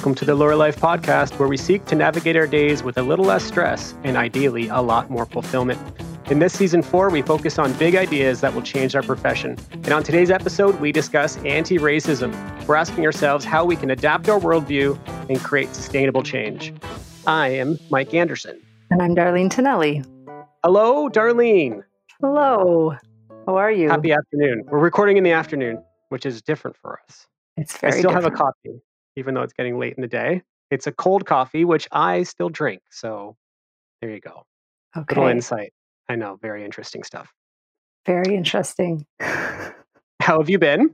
Welcome to the Lawyer Life podcast, where we seek to navigate our days with a little less stress and ideally a lot more fulfillment. In this season four, we focus on big ideas that will change our profession. And on today's episode, we discuss anti racism. We're asking ourselves how we can adapt our worldview and create sustainable change. I am Mike Anderson. And I'm Darlene Tonelli. Hello, Darlene. Hello. How are you? Happy afternoon. We're recording in the afternoon, which is different for us. It's very I still different. have a coffee, even though it's getting late in the day. It's a cold coffee, which I still drink. So there you go. Okay. Little insight. I know, very interesting stuff. Very interesting. How have you been?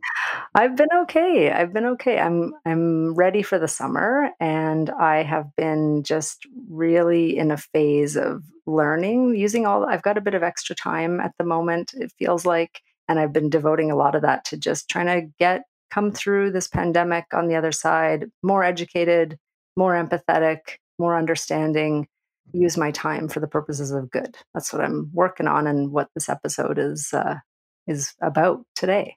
I've been okay. I've been okay. I'm I'm ready for the summer and I have been just really in a phase of learning using all I've got a bit of extra time at the moment it feels like and I've been devoting a lot of that to just trying to get come through this pandemic on the other side more educated, more empathetic, more understanding, use my time for the purposes of good. That's what I'm working on and what this episode is uh, is about today.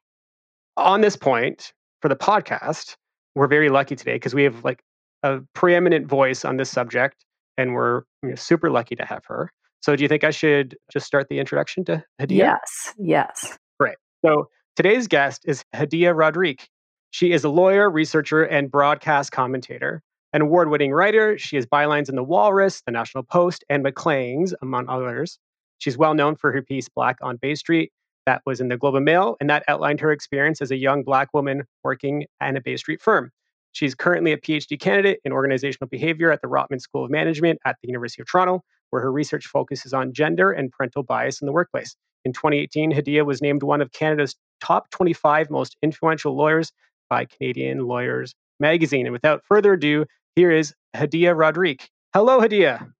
On this point, for the podcast, we're very lucky today because we have like a preeminent voice on this subject, and we're you know, super lucky to have her. So, do you think I should just start the introduction to Hadiya? Yes, yes. Great. So today's guest is Hadiya Roderique. She is a lawyer, researcher, and broadcast commentator. An award winning writer, she has bylines in The Walrus, The National Post, and Maclean's, among others. She's well known for her piece Black on Bay Street, that was in the Globe and Mail, and that outlined her experience as a young Black woman working at a Bay Street firm. She's currently a PhD candidate in organizational behavior at the Rotman School of Management at the University of Toronto, where her research focuses on gender and parental bias in the workplace. In 2018, Hadiya was named one of Canada's top 25 most influential lawyers by Canadian Lawyers magazine. And without further ado, here is Hadiya Roderique. Hello, Hadiya.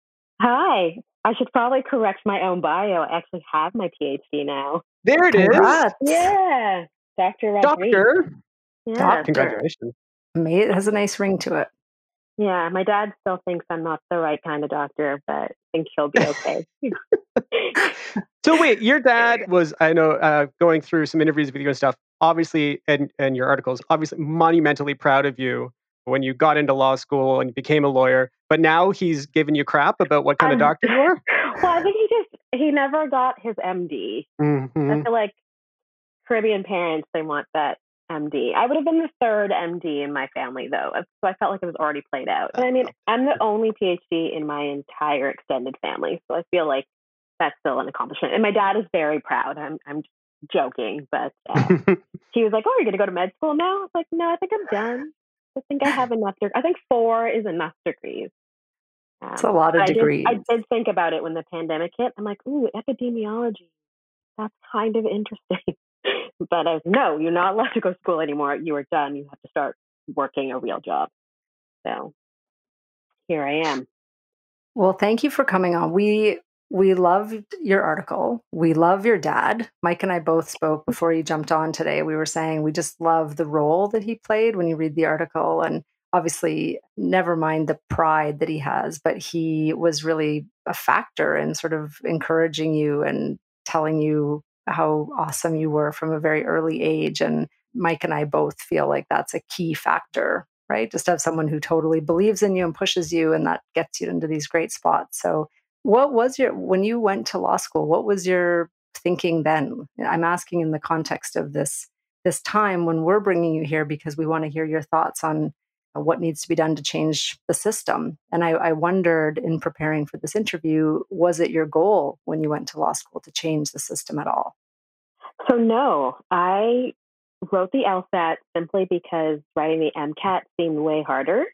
Hi. I should probably correct my own bio. I actually have my PhD now. There it is. Congrats. Yeah. Dr. Roderique. Doctor. Yeah. Doctor. Congratulations. Ma- It has a nice ring to it. yeah. My dad still thinks I'm not the right kind of doctor, but I think he'll be okay. So wait, your dad was, I know, uh, going through some interviews with you and stuff, obviously, and, and your articles, obviously monumentally proud of you when you got into law school and became a lawyer, but now he's giving you crap about what kind of Um, doctor you are? well, I think he just, he never got his MD. I Mhm. feel like Caribbean parents, they want that MD. I would have been the third MD in my family, though. So I felt like it was already played out. And I mean, I'm the only PhD in my entire extended family. So I feel like that's still an accomplishment. And my dad is very proud. I'm, I'm joking, but uh, he was like, Oh, you're going to go to med school now? I was like, No, I think I'm done. I think I have enough. deg- I think four is enough degrees. Um, It's a lot of I did- degrees. I did think about it when the pandemic hit. I'm like, ooh, epidemiology. That's kind of interesting. but I was, no, you're not allowed to go to school anymore. You are done. You have to start working a real job. So here I am. Well, thank you for coming on. We we loved your article. We love your dad. Mike and I both spoke before you jumped on today. We were saying we just love the role that he played when you read the article and obviously never mind the pride that he has, but he was really a factor in sort of encouraging you and telling you how awesome you were from a very early age and Mike and I both feel like that's a key factor right? Just to have someone who totally believes in you and pushes you, and that gets you into these great spots. So, what was your, when you went to law school, what was your thinking then? I'm asking in the context of this this time when we're bringing you here because we want to hear your thoughts on what needs to be done to change the system. And I, I wondered in preparing for this interview, was it your goal when you went to law school to change the system at all? So, no, I wrote the LSAT simply because writing the MCAT seemed way harder.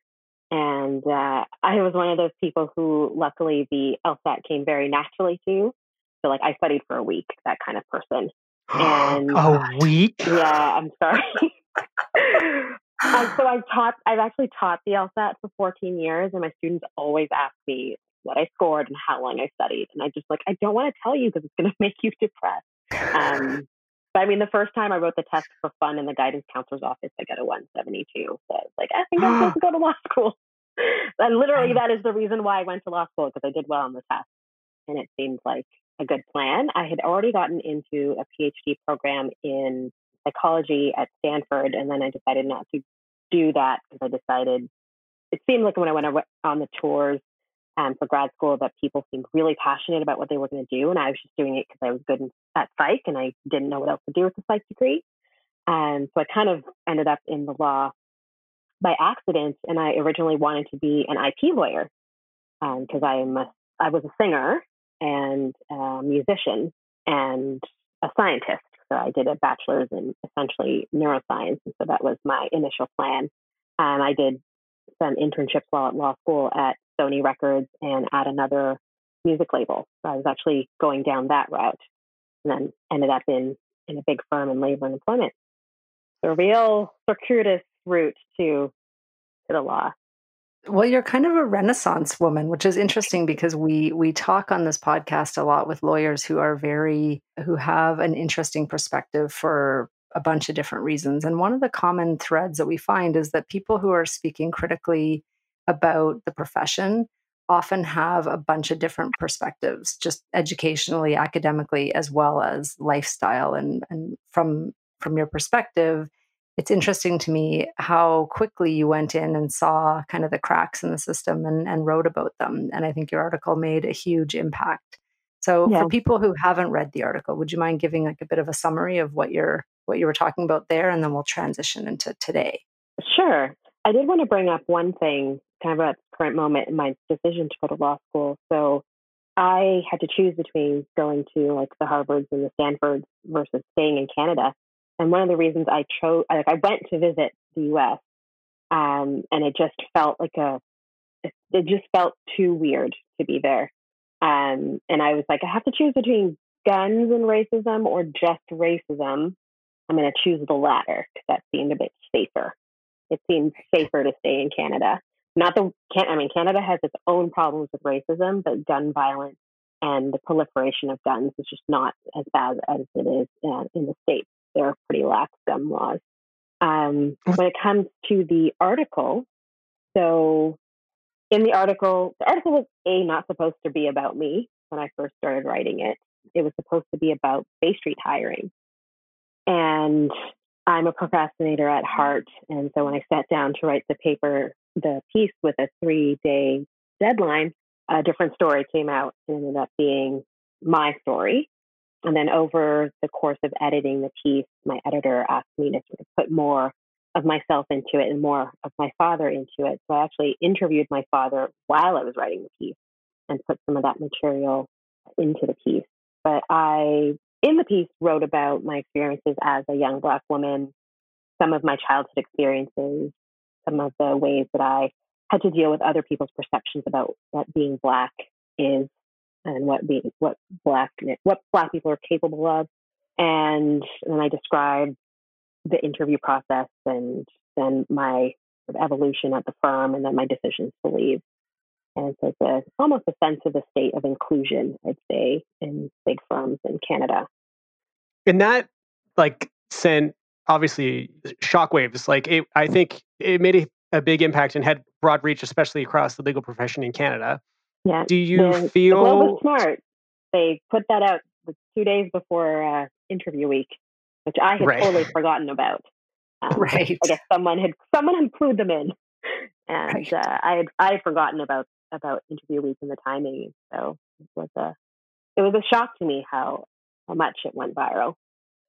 And uh, I was one of those people who, luckily, the LSAT came very naturally to. So, like, I studied for a week, that kind of person. And a week? yeah, I'm sorry. um, so I've taught, I've actually taught the LSAT for 14 years, and my students always ask me what I scored and how long I studied. And I just like, I don't want to tell you because it's going to make you depressed. Um, but I mean, the first time I wrote the test for fun in the guidance counselor's office, I got a 172. So I was like, I think I'm supposed to go to law school. and literally, that is the reason why I went to law school because I did well on the test. And it seemed like a good plan. I had already gotten into a PhD program in psychology at Stanford, and then I decided not to do that because I decided it seemed like when I went on the tours um, for grad school that people seemed really passionate about what they were going to do, and I was just doing it because I was good at psych and I didn't know what else to do with the psych degree. And so I kind of ended up in the law by accident, and I originally wanted to be an IP lawyer because um, I a, was a singer and a musician and a scientist. So I did a bachelor's in essentially neuroscience, and so that was my initial plan. And I did some internships while at law school at Sony Records and at another music label. So I was actually going down that route, and then ended up in in a big firm in labor and employment. A real circuitous route to to the law. Well, you're kind of a renaissance woman, which is interesting because we we talk on this podcast a lot with lawyers who are very who have an interesting perspective for a bunch of different reasons. And one of the common threads that we find is that people who are speaking critically about the profession often have a bunch of different perspectives, just educationally, academically, as well as lifestyle. And, and from from your perspective, it's interesting to me how quickly you went in and saw kind of the cracks in the system and, and wrote about them. And I think your article made a huge impact. So yeah. for people who haven't read the article, would you mind giving like a bit of a summary of what you're what you were talking about there, and then we'll transition into today. Sure. I did want to bring up one thing kind of at the current moment in my decision to go to law school. So I had to choose between going to like the Harvards and the Stanfords versus staying in Canada. And one of the reasons I chose, like, I went to visit the U.S. Um, and it just felt like a, it just felt too weird to be there. Um, and I was like, I have to choose between guns and racism or just racism. I'm going to choose the latter because that seemed a bit safer. It seemed safer to stay in Canada. Not the can I mean Canada has its own problems with racism, but gun violence and the proliferation of guns is just not as bad as it is uh, in the states. There are pretty lax gun laws. Um, when it comes to the article, so in the article, the article was a not supposed to be about me when I first started writing it. It was supposed to be about Bay Street hiring, and I'm a procrastinator at heart. And so when I sat down to write the paper, the piece with a three day deadline, a different story came out and ended up being my story. And then over the course of editing the piece, my editor asked me to sort of put more of myself into it and more of my father into it. So I actually interviewed my father while I was writing the piece and put some of that material into the piece. But I, in the piece, wrote about my experiences as a young Black woman, some of my childhood experiences, some of the ways that I had to deal with other people's perceptions about what being black is and what being what black what black people are capable of. And then I described the interview process and then my evolution at the firm and then my decisions to leave. And so it's a, almost a sense of the state of inclusion, I'd say, in big firms in Canada. And that like sent obviously shockwaves. Like it, I think it made a, a, big impact and had broad reach, especially across the legal profession in Canada. Yeah. Do you the, feel the Globe Smart? They put that out two days before uh, interview week, which I had right. totally forgotten about. Um, right. I guess someone had someone had clued them in, and right. uh, I had I had forgotten about about interview week and the timing. So it was a it was a shock to me how how much it went viral.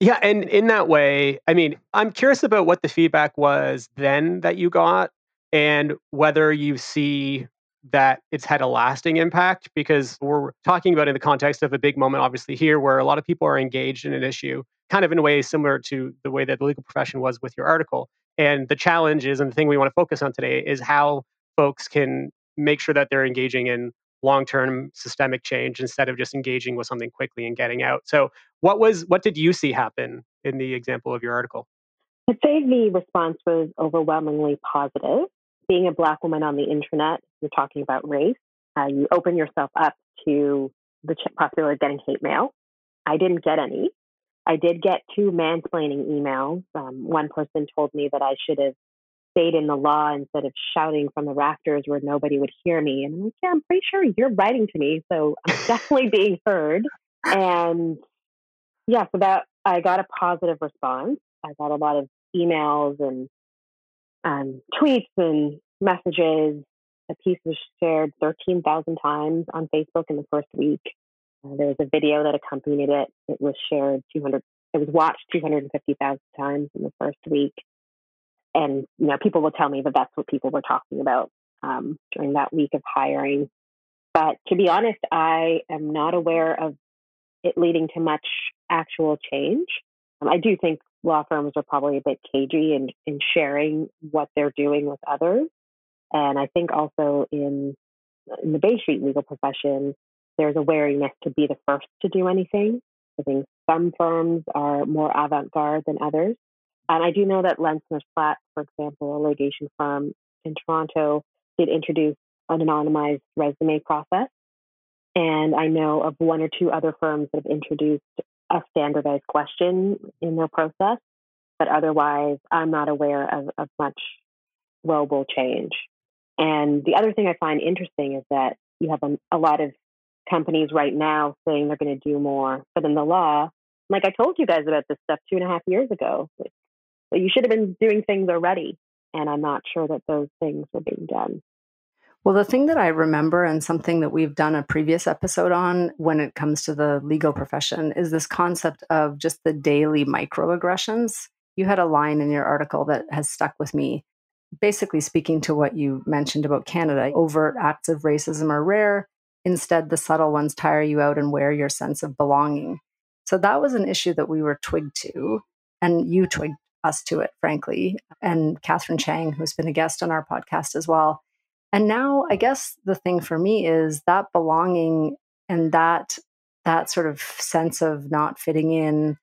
Yeah, and in that way, I mean, I'm curious about what the feedback was then that you got and whether you see that it's had a lasting impact because we're talking about in the context of a big moment obviously here where a lot of people are engaged in an issue kind of in a way similar to the way that the legal profession was with your article and the challenge is and the thing we want to focus on today is how folks can make sure that they're engaging in long-term systemic change instead of just engaging with something quickly and getting out. So what was what did you see happen in the example of your article? I'd say the response was overwhelmingly positive. Being a black woman on the internet, you're talking about race. Uh, you open yourself up to the possibility of getting hate mail. I didn't get any. I did get two mansplaining emails. Um, one person told me that I should have stayed in the law instead of shouting from the rafters where nobody would hear me. And I'm like, yeah, I'm pretty sure you're writing to me. So I'm definitely being heard. And yeah, so that I got a positive response. I got a lot of emails and um, tweets and messages. A piece was shared 13,000 times on Facebook in the first week. Uh, there was a video that accompanied it. It was shared 200. It was watched 250,000 times in the first week. And you know, people will tell me that that's what people were talking about um, during that week of hiring. But to be honest, I am not aware of it leading to much actual change. Um, I do think law firms are probably a bit cagey in, in sharing what they're doing with others. And I think also in, in the Bay Street legal profession, there's a wariness to be the first to do anything. I think some firms are more avant garde than others. And I do know that Lenczner Slaght, for example, a litigation firm in Toronto, did introduce an anonymized resume process. And I know of one or two other firms that have introduced a standardized question in their process, but otherwise, I'm not aware of, of much global change. And the other thing I find interesting is that you have a, a lot of companies right now saying they're going to do more, but in the law, like I told you guys about this stuff two and a half years ago, you should have been doing things already. And I'm not sure that those things were being done. Well, the thing that I remember and something that we've done a previous episode on when it comes to the legal profession is this concept of just the daily microaggressions. You had a line in your article that has stuck with me, basically speaking to what you mentioned about Canada. Overt acts of racism are rare. Instead, the subtle ones tire you out and wear your sense of belonging. So that was an issue that we were twigged to, and you twigged us to it, frankly. And Catherine Chang, who's been a guest on our podcast as well and now I guess the thing for me is that belonging and that that sort of sense of not fitting in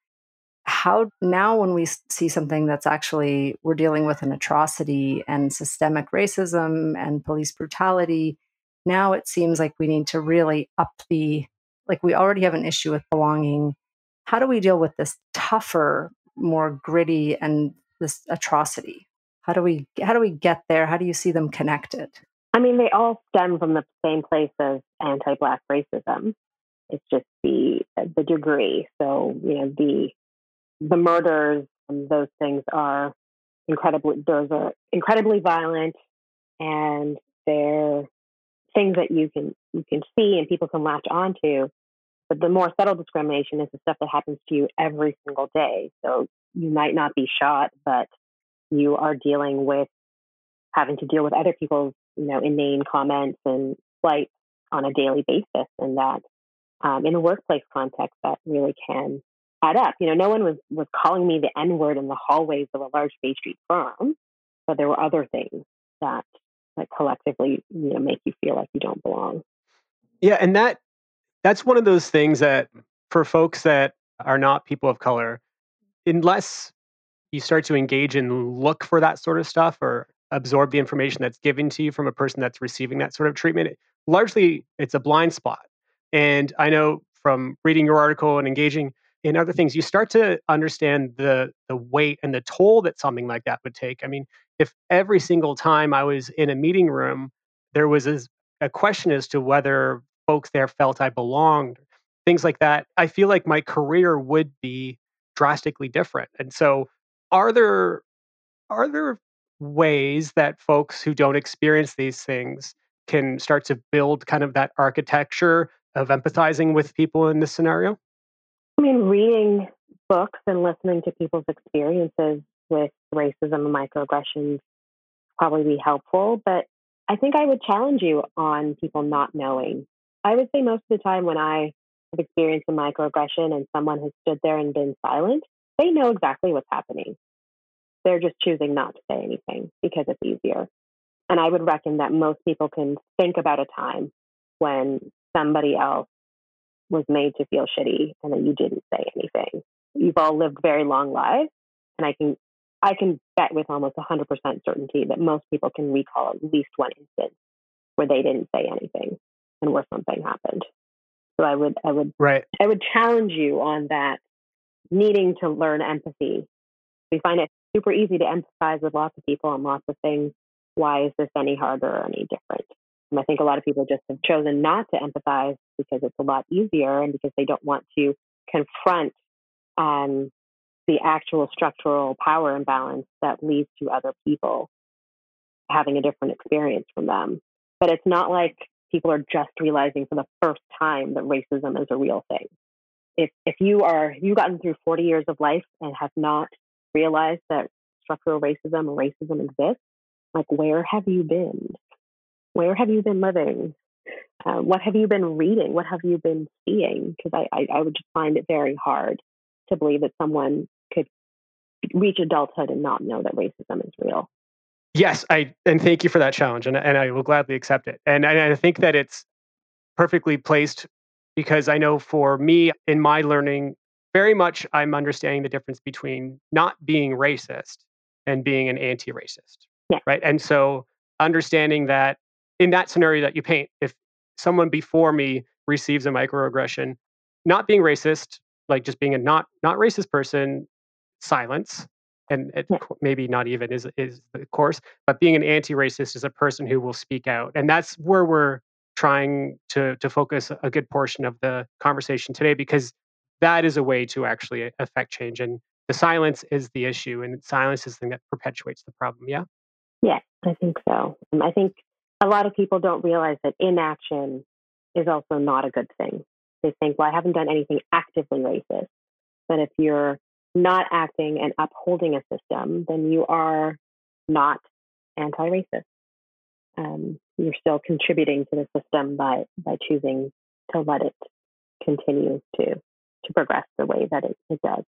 how now when we see something that's actually we're dealing with an atrocity and systemic racism and police brutality now it seems like we need to really up the like we already have an issue with belonging. How do we deal with this tougher more gritty and this atrocity? How do we how do we get there? How do you see them connected I mean, they all stem from the same place as anti-black racism. It's just the the degree. So you know the the murders and those things are incredibly those are incredibly violent, and they're things that you can you can see and people can latch onto. But the more subtle discrimination is the stuff that happens to you every single day. So you might not be shot, but you are dealing with having to deal with other people's you know, inane comments and slights on a daily basis. And that um, in a workplace context, that really can add up. You know, no one was, was calling me the N word in the hallways of a large Bay Street firm, but there were other things that that collectively, you know, make you feel like you don't belong. Yeah, and that that's one of those things that for folks that are not people of color, unless you start to engage and look for that sort of stuff or absorb the information that's given to you from a person that's receiving that sort of treatment. Largely, it's a blind spot. And I know from reading your article and engaging in other things, you start to understand the the weight and the toll that something like that would take. I mean, if every single time I was in a meeting room, there was a, a question as to whether folks there felt I belonged, things like that, I feel like my career would be drastically different. And so, are there are there ways that folks who don't experience these things can start to build kind of that architecture of empathizing with people in this scenario? I mean, reading books and listening to people's experiences with racism and microaggressions probably be helpful, but I think I would challenge you on people not knowing. I would say most of the time when I have experienced a microaggression and someone has stood there and been silent, they know exactly what's happening. They're just choosing not to say anything because it's easier. And I would reckon that most people can think about a time when somebody else was made to feel shitty and then you didn't say anything. You've all lived very long lives, and I can I can bet with almost 100% certainty that most people can recall at least one instance where they didn't say anything and where something happened. So I would I would right. I would challenge you on that needing to learn empathy. We find it super easy to empathize with lots of people and lots of things. Why is this any harder or any different? And I think a lot of people just have chosen not to empathize because it's a lot easier and because they don't want to confront um, the actual structural power imbalance that leads to other people having a different experience from them. But it's not like people are just realizing for the first time that racism is a real thing. If if you are you've gotten through 40 years of life and have not realized that structural racism or racism exists, like where have you been? Where have you been living? Uh, what have you been reading? What have you been seeing? Because I, I, I would just find it very hard to believe that someone could reach adulthood and not know that racism is real. Yes, I and thank you for that challenge, and and I will gladly accept it. And, and I think that it's perfectly placed because I know for me in my learning, very much I'm understanding the difference between not being racist and being an anti-racist. Yeah. Right. And so understanding that in that scenario that you paint, if someone before me receives a microaggression, not being racist, like just being a not not racist person, silence, and it, yeah. maybe not even is is the course, but being an anti-racist is a person who will speak out, and that's where we're trying to to focus a good portion of the conversation today because that is a way to actually affect change and the silence is the issue and silence is the thing that perpetuates the problem yeah? Yeah i think so i think a lot of people don't realize that inaction is also not a good thing. They think well i haven't done anything actively racist but if you're not acting and upholding a system then you are not anti-racist. Um, you're still contributing to the system by by choosing to let it continue to to progress the way that it, it does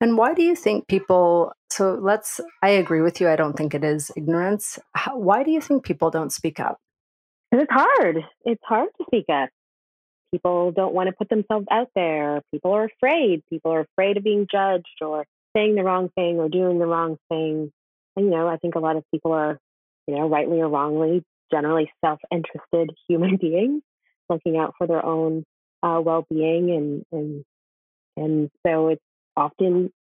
and why do you think people? So let's, I agree with you. I don't think it is ignorance. How, why do you think people don't speak up? It's hard. It's hard to speak up. People don't want to put themselves out there. People are afraid. People are afraid of being judged or saying the wrong thing or doing the wrong thing. And, you know, I think a lot of people are, you know, rightly or wrongly, generally self interested human beings looking out for their own uh, well being. And, and, and so it's, often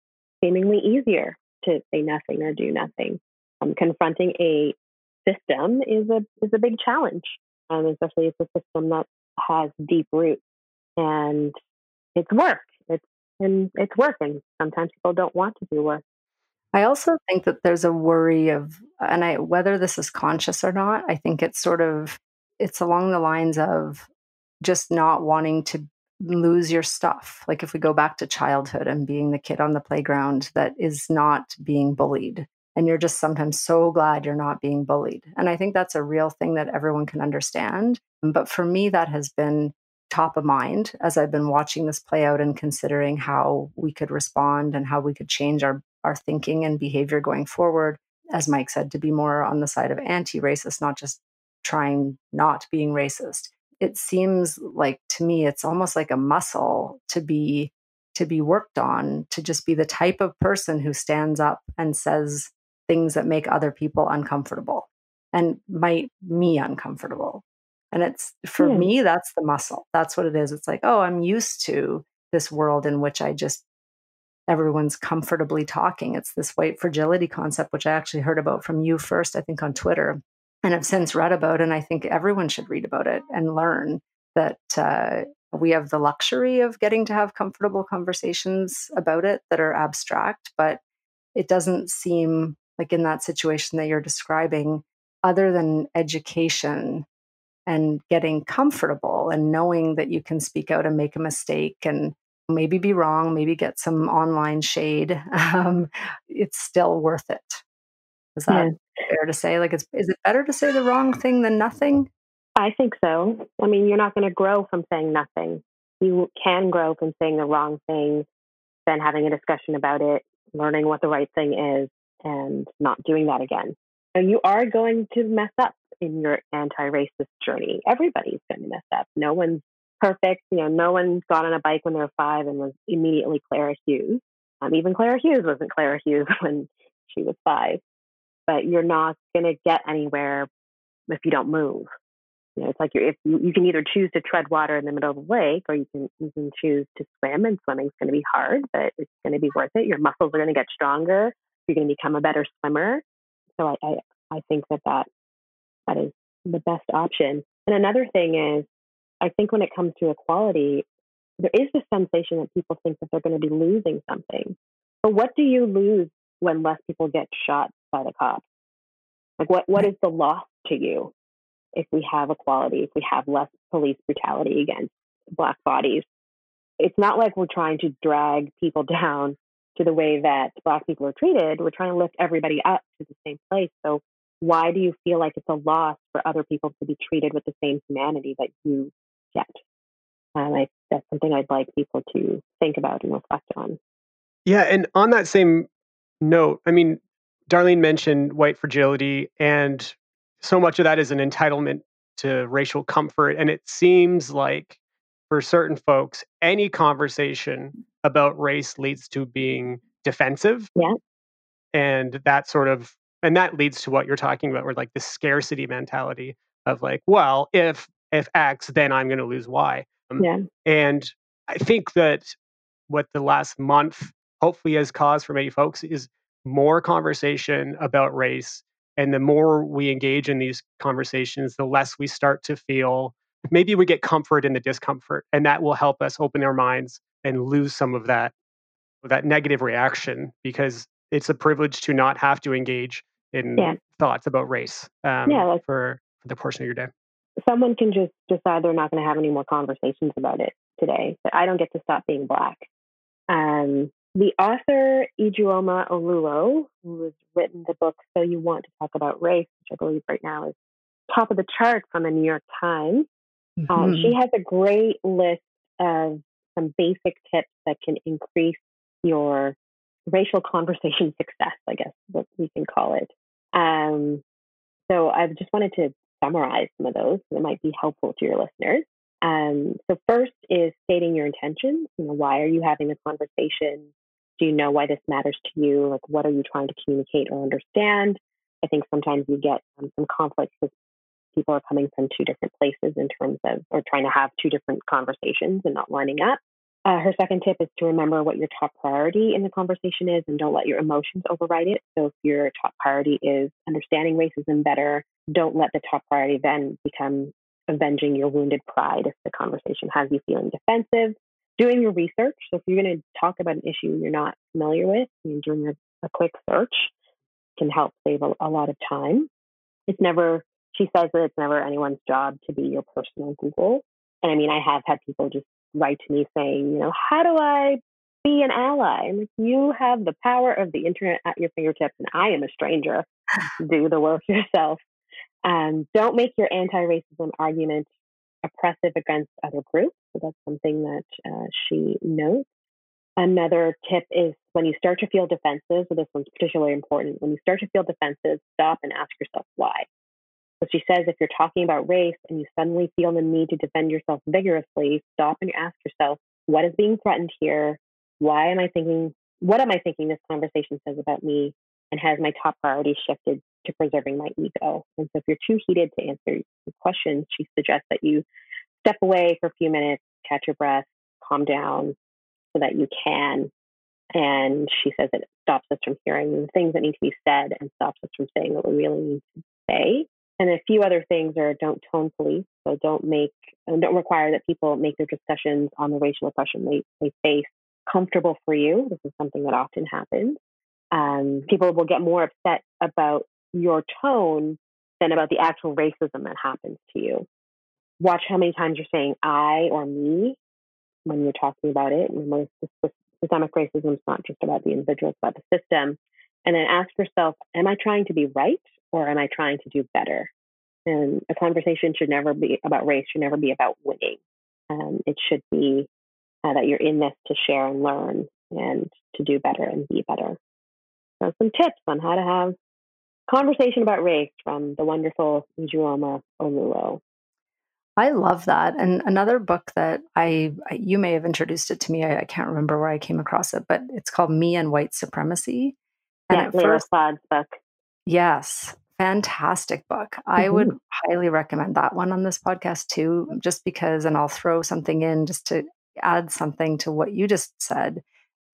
seemingly easier to say nothing or do nothing. Um, confronting a system is a is a big challenge, um, especially it's a system that has deep roots and it's work. It's and it's working. Sometimes people don't want to do work. I also think that there's a worry of, and I whether this is conscious or not, I think it's sort of it's along the lines of just not wanting to lose your stuff. Like if we go back to childhood and being the kid on the playground that is not being bullied, and you're just sometimes so glad you're not being bullied. And I think that's a real thing that everyone can understand. But for me, that has been top of mind as I've been watching this play out and considering how we could respond and how we could change our, our thinking and behavior going forward. As Mike said, to be more on the side of anti racist, not just trying not being racist it seems like to me it's almost like a muscle to be to be worked on to just be the type of person who stands up and says things that make other people uncomfortable and might me uncomfortable. And it's for yeah. me that's the muscle. That's what it is. It's like oh i'm used to this world in which i just everyone's comfortably talking. It's this white fragility concept which i actually heard about from you first i think on twitter and have since read about. And I think everyone should read about it and learn that uh, we have the luxury of getting to have comfortable conversations about it that are abstract, but it doesn't seem like in that situation that you're describing, other than education and getting comfortable and knowing that you can speak out and make a mistake and maybe be wrong, maybe get some online shade, um, it's still worth it. Is that yeah. fair to say? Like, it's, is it better to say the wrong thing than nothing? I think so. I mean, you're not going to grow from saying nothing. You can grow from saying the wrong thing, then having a discussion about it, learning what the right thing is, and not doing that again. And you are going to mess up in your anti-racist journey. Everybody's going to mess up. No one's perfect. You know, no one got on a bike when they were five and was immediately Clara Hughes. Um, even Clara Hughes wasn't Clara Hughes when she was five but you're not going to get anywhere if you don't move. You know, it's like you're, if you, you can either choose to tread water in the middle of the lake, or you can you can choose to swim. And swimming's going to be hard, but it's going to be worth it. Your muscles are going to get stronger. You're going to become a better swimmer. So I, I I think that that that is the best option. And another thing is, I think when it comes to equality, there is this sensation that people think that they're going to be losing something. But what do you lose when less people get shot by the cops? Like, what, what is the loss to you if we have equality, if we have less police brutality against Black bodies? It's not like we're trying to drag people down to the way that Black people are treated. We're trying to lift everybody up to the same place. So, why do you feel like it's a loss for other people to be treated with the same humanity that you get? And I, that's something I'd like people to think about and reflect on. Yeah, and on that same note, I mean, Darlene mentioned white fragility, and so much of that is an entitlement to racial comfort. And it seems like for certain folks, any conversation about race leads to being defensive. Yeah. And that sort of, and that leads to what you're talking about, where like the scarcity mentality of like, well, if if X, then I'm going to lose Y. Um, yeah. And I think that what the last month hopefully has caused for many folks is more conversation about race. And the more we engage in these conversations, the less we start to feel maybe we get comfort in the discomfort. And that will help us open our minds and lose some of that that negative reaction because it's a privilege to not have to engage in yeah. thoughts about race um, yeah, like, for, for the portion of your day. Someone can just decide they're not going to have any more conversations about it today, but I don't get to stop being black. Um, the author, Ijeoma Oluo, who has written the book So You Want to Talk About Race, which I believe right now is top of the chart from the New York Times, mm-hmm. um, she mm-hmm. has a great list of some basic tips that can increase your racial conversation success, I guess what we can call it. Um, so I just wanted to summarize some of those that might be helpful to your listeners. Um, so first is stating your intentions. You know, why are you having the conversation? Do you know why this matters to you? Like, what are you trying to communicate or understand? I think sometimes you get um, some conflicts because people are coming from two different places in terms of, or trying to have two different conversations and not lining up. Uh, her second tip is to remember what your top priority in the conversation is and don't let your emotions override it. So, if your top priority is understanding racism better, don't let the top priority then become avenging your wounded pride if the conversation has you feeling defensive doing your research. So if you're going to talk about an issue you're not familiar with, and doing a, a quick search can help save a, a, lot of time. It's never, she says that it's never anyone's job to be your personal Google. And I mean, I have had people just write to me saying, you know, how do I be an ally? And like, you have the power of the internet at your fingertips, and I am a stranger. Do the work yourself. Um, don't make your anti racism argument oppressive against other groups. So that's something that uh, she notes. Another tip is when you start to feel defensive, so this one's particularly important, when you start to feel defensive, stop and ask yourself why. So she says if you're talking about race and you suddenly feel the need to defend yourself vigorously, stop and ask yourself, what is being threatened here? Why am I thinking, what am I thinking this conversation says about me? And has my top priority shifted to preserving my ego? And so if you're too heated to answer questions, she suggests that you step away for a few minutes, catch your breath, calm down so that you can. And she says it stops us from hearing the things that need to be said and stops us from saying what we really need to say. And a few other things are don't tone police. So don't make, don't require that people make their discussions on the racial oppression they, they face comfortable for you. This is something that often happens. Um, people will get more upset about your tone than about the actual racism that happens to you. Watch how many times you're saying I or me when you're talking about it. Remember, systemic racism is not just about the individual, it's about the system. And then ask yourself, am I trying to be right or am I trying to do better? And a conversation should never be about race, should never be about winning. Um, it should be uh, that you're in this to share and learn and to do better and be better. So, some tips on how to have conversation about race from the wonderful Ijeoma Oluo. I love that. And another book that I, you may have introduced it to me. I, I, can't remember where I came across it, but it's called Me and White Supremacy. And yeah, book. Yes, fantastic book. Mm-hmm. I would mm-hmm. highly recommend that one on this podcast too, just because, and I'll throw something in just to add something to what you just said.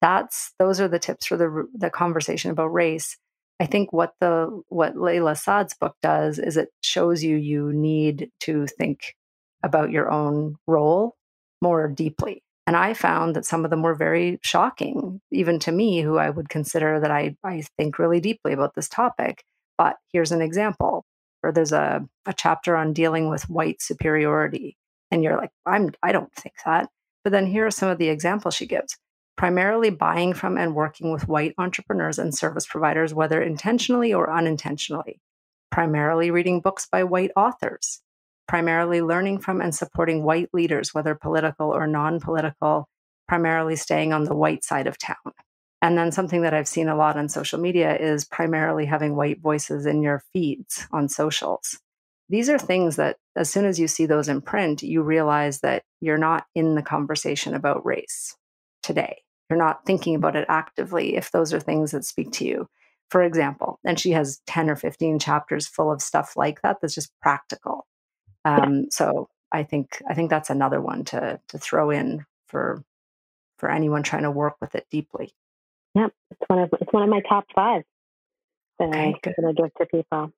That's those are the tips for the the conversation about race. I think what the what Layla Saad's book does is it shows you you need to think about your own role more deeply. And I found that some of them were very shocking, even to me, who I would consider that I, I think really deeply about this topic. But here's an example, or there's a, a chapter on dealing with white superiority. And you're like, I'm I don't think that. But then here are some of the examples she gives. Primarily buying from and working with white entrepreneurs and service providers, whether intentionally or unintentionally. Primarily reading books by white authors. Primarily learning from and supporting white leaders, whether political or non political. Primarily staying on the white side of town. And then something that I've seen a lot on social media is primarily having white voices in your feeds on socials. These are things that, as soon as you see those in print, you realize that you're not in the conversation about race today. You're not thinking about it actively if those are things that speak to you. For example, and she has 10 or 15 chapters full of stuff like that that's just practical. Um, so I think I think that's another one to to throw in for for anyone trying to work with it deeply. Yep, it's one of it's one of my top five that okay, I give to people.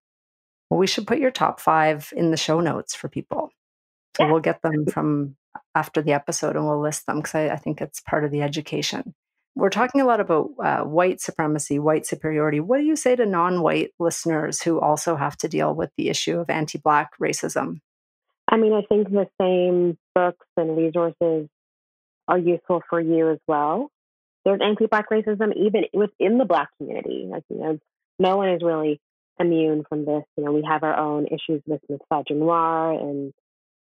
Well, we should put your top five in the show notes for people. So yeah. we'll get them from after the episode and we'll list them because I, I, think it's part of the education. We're talking a lot about uh, white supremacy, white superiority. What do you say to non white listeners who also have to deal with the issue of anti Black racism? I mean, I think the same books and resources are useful for you as well there's anti-black racism even within the black community. Like you know, no one is really immune from this. You know, we have our own issues with misogynoir and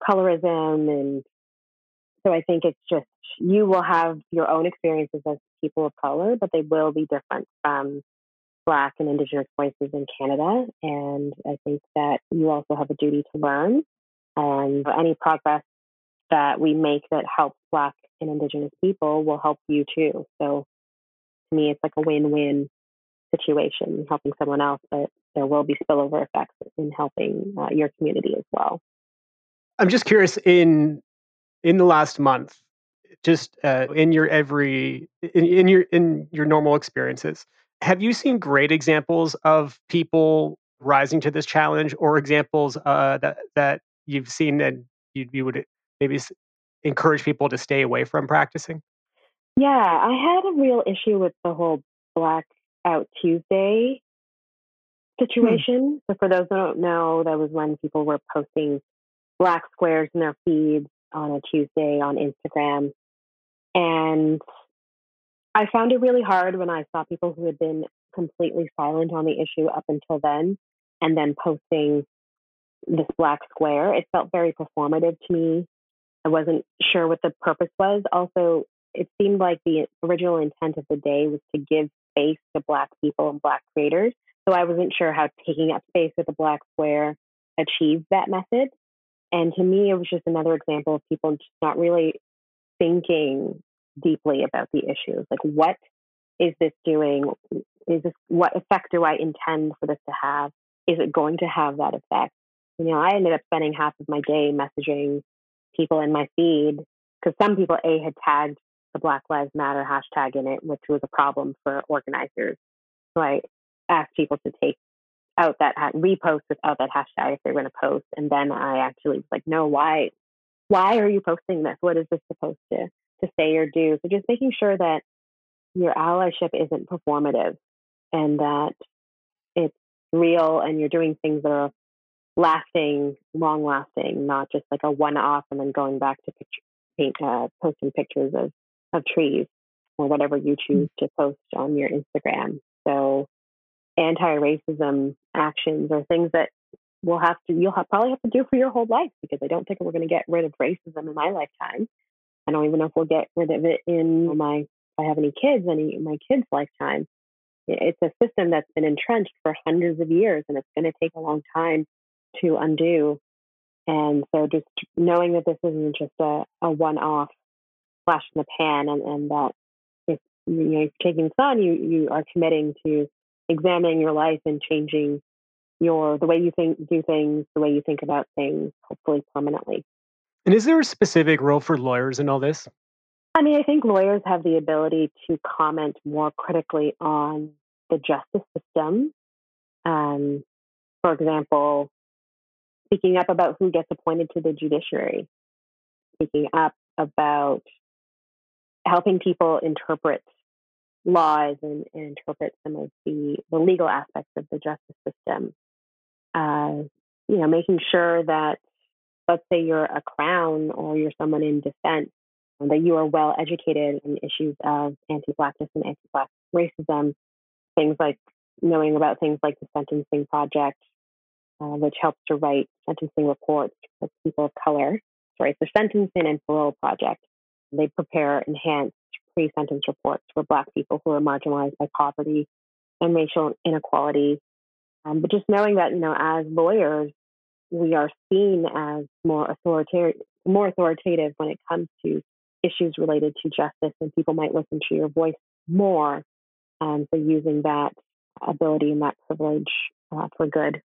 colorism, and so I think it's just you will have your own experiences as people of color, but they will be different from Black and Indigenous voices in Canada. And I think that you also have a duty to learn, and any progress that we make that helps Black and Indigenous people will help you too. So to me, it's like a win win situation, helping someone else, but there will be spillover effects in helping uh, your community as well. I'm just curious in in the last month, just uh, in your every in, in your in your normal experiences, have you seen great examples of people rising to this challenge, or examples uh, that that you've seen and you, you would maybe encourage people to stay away from practicing? Yeah, I had a real issue with the whole Blackout Tuesday hmm. situation. Hmm. So, for those who don't know, that was when people were posting black squares in their feeds on a Tuesday on Instagram. And I found it really hard when I saw people who had been completely silent on the issue up until then and then posting this black square. It felt very performative to me. I wasn't sure what the purpose was. Also, it seemed like the original intent of the day was to give space to Black people and Black creators. So I wasn't sure how taking up space with a Black square achieved that method. And to me, it was just another example of people just not really thinking deeply about the issues. Like, what is this doing? Is this what effect do I intend for this to have? Is it going to have that effect? You know, I ended up spending half of my day messaging people in my feed because some people a had tagged the Black Lives Matter hashtag in it, which was a problem for organizers. So I asked people to take out that repost without that hashtag if they were going to post, and then I actually was like, no, why, why are you posting this? What is this supposed to to say or do? So just making sure that your allyship isn't performative and that it's real and you're doing things that are lasting, long lasting, not just like a one off and then going back to picture, paint, uh, posting pictures of, of trees or whatever you mm. choose to post on your Instagram. So anti racism actions are things that we'll have to, you'll have, probably have to do for your whole life because I don't think we're going to get rid of racism in my lifetime. I don't even know if we'll get rid of it in my, if I have any kids, any my kids' lifetime. It's a system that's been entrenched for hundreds of years and it's going to take a long time to undo. And so just knowing that this isn't just a, a one off flash in the pan and, and that if you know you're taking this on, you, you are committing to examining your life and changing your the way you think do things, the way you think about things, hopefully permanently. And is there a specific role for lawyers in all this? I mean, I think lawyers have the ability to comment more critically on the justice system. Um, for example, speaking up about who gets appointed to the judiciary, speaking up about helping people interpret laws and, and, interpret some of the, the legal aspects of the justice system. Uh, you know, making sure that, let's say you're a crown or you're someone in defense, that you are well educated in issues of anti-blackness and anti-black racism, things like knowing about things like the Sentencing Project, uh, which helps to write sentencing reports for people of color. Sorry, the Sentencing and Parole Project. They prepare enhanced pre-sentence reports for Black people who are marginalized by poverty and racial inequality. Um, but just knowing that, you know, as lawyers, we are seen as more authoritative, more authoritative when it comes to issues related to justice, and people might listen to your voice more um, for using that ability and that privilege uh, for good.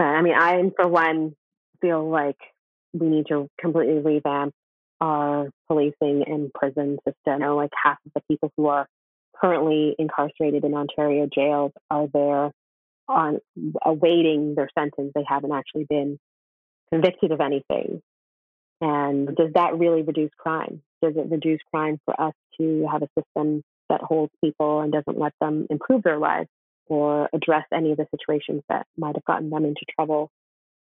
Uh, I mean, I, for one, feel like we need to completely revamp our policing and prison system. You like half of the people who are currently incarcerated in Ontario jails are there on awaiting their sentence. They haven't actually been convicted of anything. And does that really reduce crime? Does it reduce crime for us to have a system that holds people and doesn't let them improve their lives or address any of the situations that might have gotten them into trouble?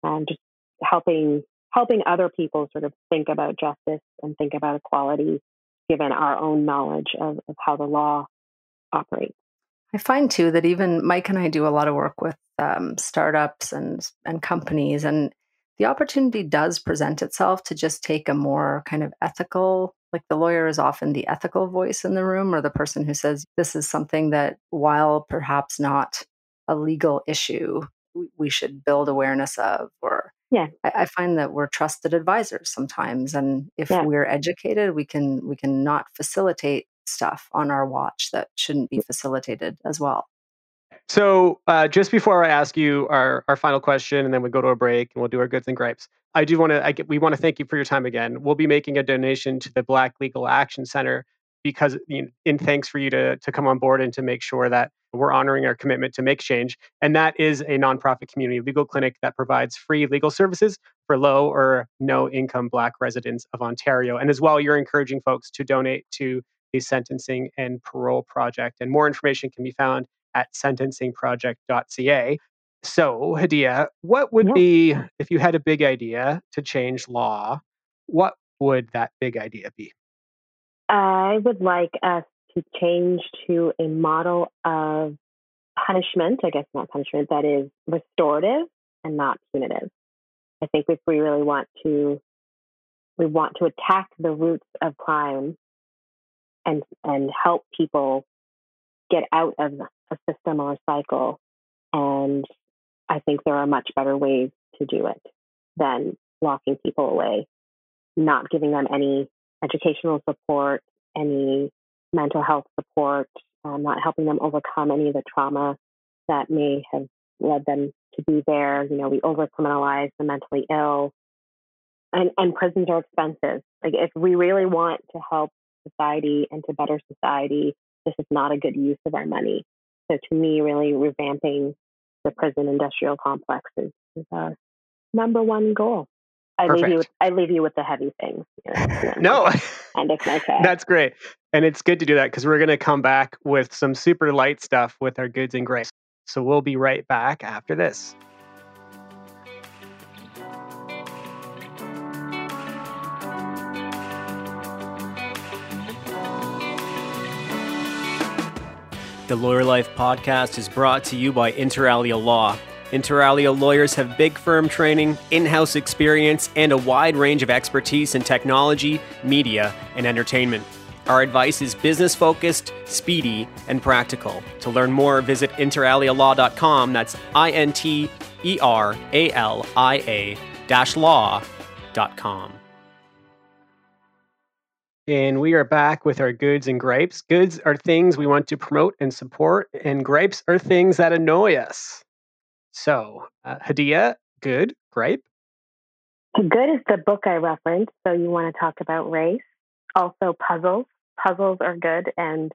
And just helping helping other people sort of think about justice and think about equality given our own knowledge of, of how the law operates. I find too that even Mike and I do a lot of work with um, startups and and companies, and the opportunity does present itself to just take a more kind of ethical like the lawyer is often the ethical voice in the room or the person who says this is something that while perhaps not a legal issue we should build awareness of or yeah. I, I find that we're trusted advisors sometimes and if yeah. we're educated we can we can not facilitate stuff on our watch that shouldn't be mm. facilitated as well so uh, just before I ask you our, our final question, and then we go to a break and we'll do our goods and gripes, I do want to we want to thank you for your time again. We'll be making a donation to the Black Legal Action Center because you know, in thanks for you to to come on board and to make sure that we're honoring our commitment to make change. And that is a nonprofit community legal clinic that provides free legal services for low or no income Black residents of Ontario. And as well, you're encouraging folks to donate to the Sentencing and Parole Project. And more information can be found at sentencingproject.ca. So, Hadiya, what would yeah. be, if you had a big idea to change law, what would that big idea be? I would like us to change to a model of punishment, I guess not punishment, that is restorative and not punitive. I think if we really want to we want to attack the roots of crime and and help people get out of a system or a cycle. And I think there are much better ways to do it than locking people away, not giving them any educational support, any mental health support, um, not helping them overcome any of the trauma that may have led them to be there. You know, we over criminalize the mentally ill. And, and prisons are expensive. Like, if we really want to help society and to better society, this is not a good use of our money. So to me, really revamping the prison industrial complex is, is our number one goal. I leave you with I leave you with the heavy things. You know, no, and it's my That's great, and it's good to do that because we're going to come back with some super light stuff with our goods and grace. So we'll be right back after this. The Lawyer Life podcast is brought to you by Inter Alia Law. Inter Alia lawyers have big firm training, in house experience, and a wide range of expertise in technology, media, and entertainment. Our advice is business focused, speedy, and practical. To learn more, visit interalialaw.com. That's I N T E R A L I A law.com. And we are back with our goods and gripes. Goods are things we want to promote and support, and gripes are things that annoy us. So, uh, Hadiya, good, gripe? Good is the book I referenced. So, you want to talk about race. Also, puzzles. Puzzles are good and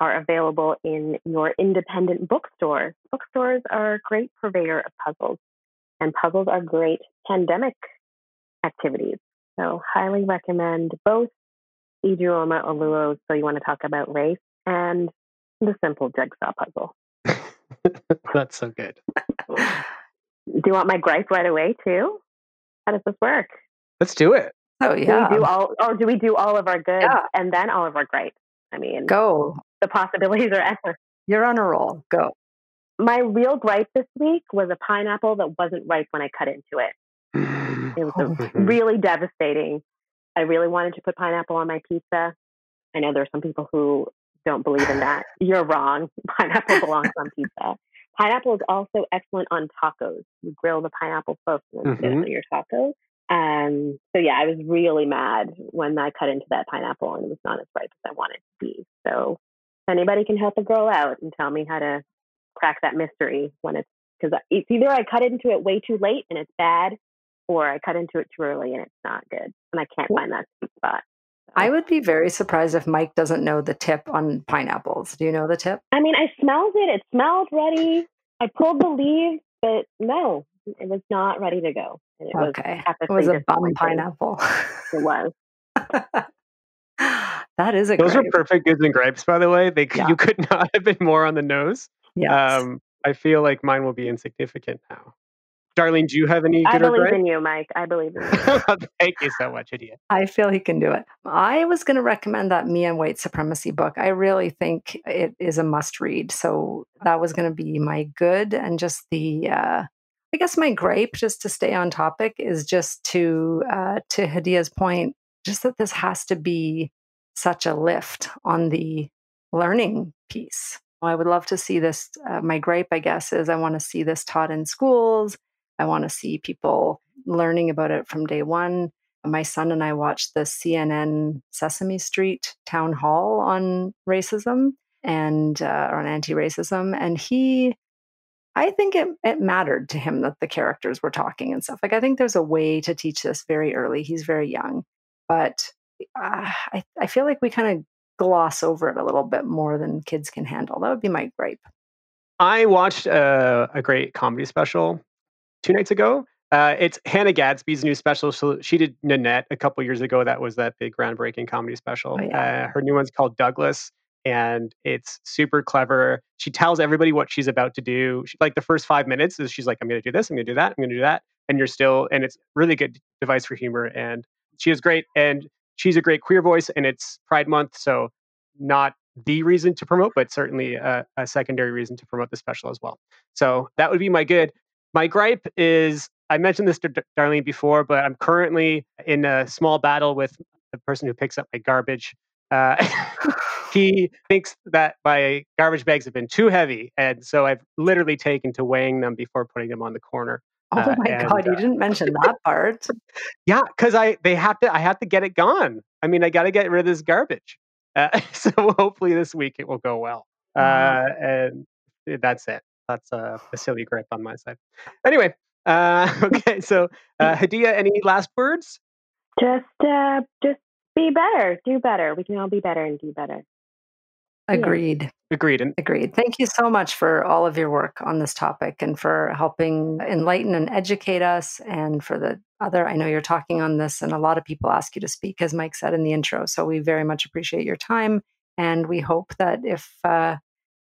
are available in your independent bookstores. Bookstores are a great purveyor of puzzles, and puzzles are great pandemic activities. So, highly recommend both Ijeoma Oluo, so you want to talk about race, and and the simple jigsaw puzzle. That's so good. Do you want my gripe right away too? How does this work? Let's do it. Oh yeah. Do we do all, or do we do all of our good Yeah. and then all of our gripes? I mean, Go. the possibilities are endless. You're on a roll. Go. My real gripe this week was a pineapple that wasn't ripe when I cut into it. It was a Mhm. really devastating. I really wanted to put pineapple on my pizza. I know there are some people who don't believe in that. You're wrong. Pineapple belongs on pizza. Pineapple is also excellent on tacos. You grill the pineapple first and then put it Mhm. on your tacos. Um, so yeah, I was really mad when I cut into that pineapple and it was not as ripe as I wanted it to be. So if anybody can help a girl out and tell me how to crack that mystery when it's because it's either I cut into it way too late and it's bad, or I cut into it too early and it's not good, and I can't find that sweet spot. I would be very surprised if Mike doesn't know the tip on pineapples. Do you know the tip? I mean, I smelled it. It smelled ready. I pulled the leaves, but no, it was not ready to go. And it was Okay. It epically was a bum disappointing. pineapple. It was. that is a Those are perfect goods and gripes, by the way. They Yeah. you could not have been more on the nose. Yes. Um, I feel like mine will be insignificant now. Darlene, do you have any I good or believe gripe? in you, Mike. I believe in you. Thank you so much, idiot. I feel he can do it. I was going to recommend that Me and White Supremacy book. I really think it is a must read. So that was going to be my good. And just the, uh, I guess my gripe, just to stay on topic, is just to, uh, to Hadiya's point, just that this has to be such a lift on the learning piece. I would love to see this. Uh, my gripe, I guess, is I want to see this taught in schools. I want to see people learning about it from day one my son and I watched the CNN Sesame Street town hall on racism and uh, on anti-racism, and he, I think it it mattered to him that the characters were talking and stuff. Like I think there's a way to teach this very early. He's very young, but uh, I I feel like we kind of gloss over it a little bit more than kids can handle. That would be my gripe. I watched uh, a great comedy special two nights ago. Uh, it's Hannah Gadsby's new special. So she did Nanette a couple years ago. That was that big groundbreaking comedy special. Oh, yeah. uh, her new one's called Douglas, and it's super clever. She tells everybody what she's about to do. She, like the first five minutes is she's like, "I'm going to do this. I'm going to do that. I'm going to do that," and you're still. And it's really good device for humor. And she is great. And she's a great queer voice. And it's Pride Month, so not the reason to promote, but certainly a, a secondary reason to promote the special as well. So that would be my good. My gripe is I mentioned this to Darlene before, but I'm currently in a small battle with the person who picks up my garbage. Uh, he thinks that my garbage bags have been too heavy, and so I've literally taken to weighing them before putting them on the corner. Oh Uh, my and, god, you uh, didn't mention that part. Yeah, because I they have to I have to get it gone. I mean, I got to get rid of this garbage. Uh, so hopefully this week it will go well. Uh, and that's it. That's a, a silly gripe on my side. Anyway, uh, okay. So uh, Hadiya, any last words? Just, uh, just be better. Do better. We can all be better and do better. Yeah. Agreed. Agreed. And Agreed. Thank you so much for all of your work on this topic and for helping enlighten and educate us. And for the other, I know you're talking on this, and a lot of people ask you to speak, as Mike said in the intro. So we very much appreciate your time, and we hope that if uh,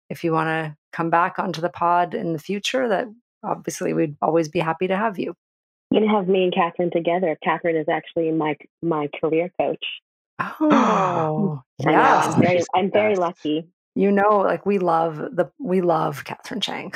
if you want to come back onto the pod in the future, that obviously we'd always be happy to have you. You can have me and Catherine together. Catherine is actually my my career coach. Oh, I know, yes. I'm very, I'm very lucky. You know, like we love the we love Catherine Chang.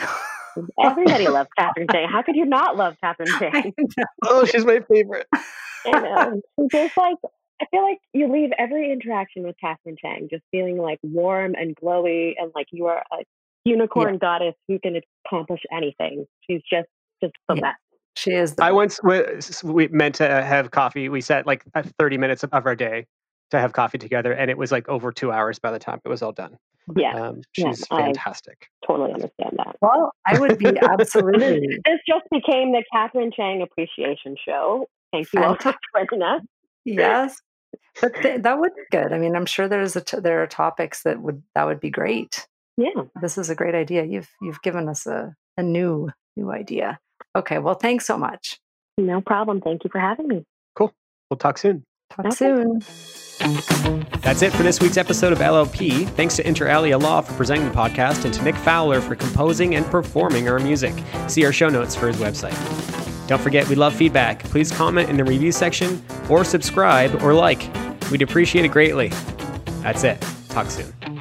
Everybody loves Catherine Chang. How could you not love Catherine Chang? Oh, she's my favorite. I know. Just like I feel like you leave every interaction with Catherine Chang just feeling like warm and glowy and like you are a unicorn goddess who can accomplish anything. She's just just the Yeah. best. She is. The I once w- we meant to have coffee. We set like uh, 30 minutes of of our day to have coffee together, and it was like over two hours by the time it was all done. Yeah, Um, Yeah, she's I- fantastic. totally understand that. well, I would be absolutely. This just became the Catherine Chang Appreciation Show. Thank you all for joining us. yes but th- that would be good i mean i'm sure there's a t- there are topics that would that would be great Yeah. this is a great idea you've you've given us a, a new new idea okay well thanks so much No problem. Thank you for having me. Cool. We'll talk soon. Talk okay. soon. That's it for this week's episode of LLP. Thanks to Inter Alia Law for presenting the podcast and to Nick Fowler for composing and performing our music. See our show notes for his website. Don't forget, we love feedback. Please comment in the review section or subscribe or like. We'd appreciate it greatly. That's it. Talk soon.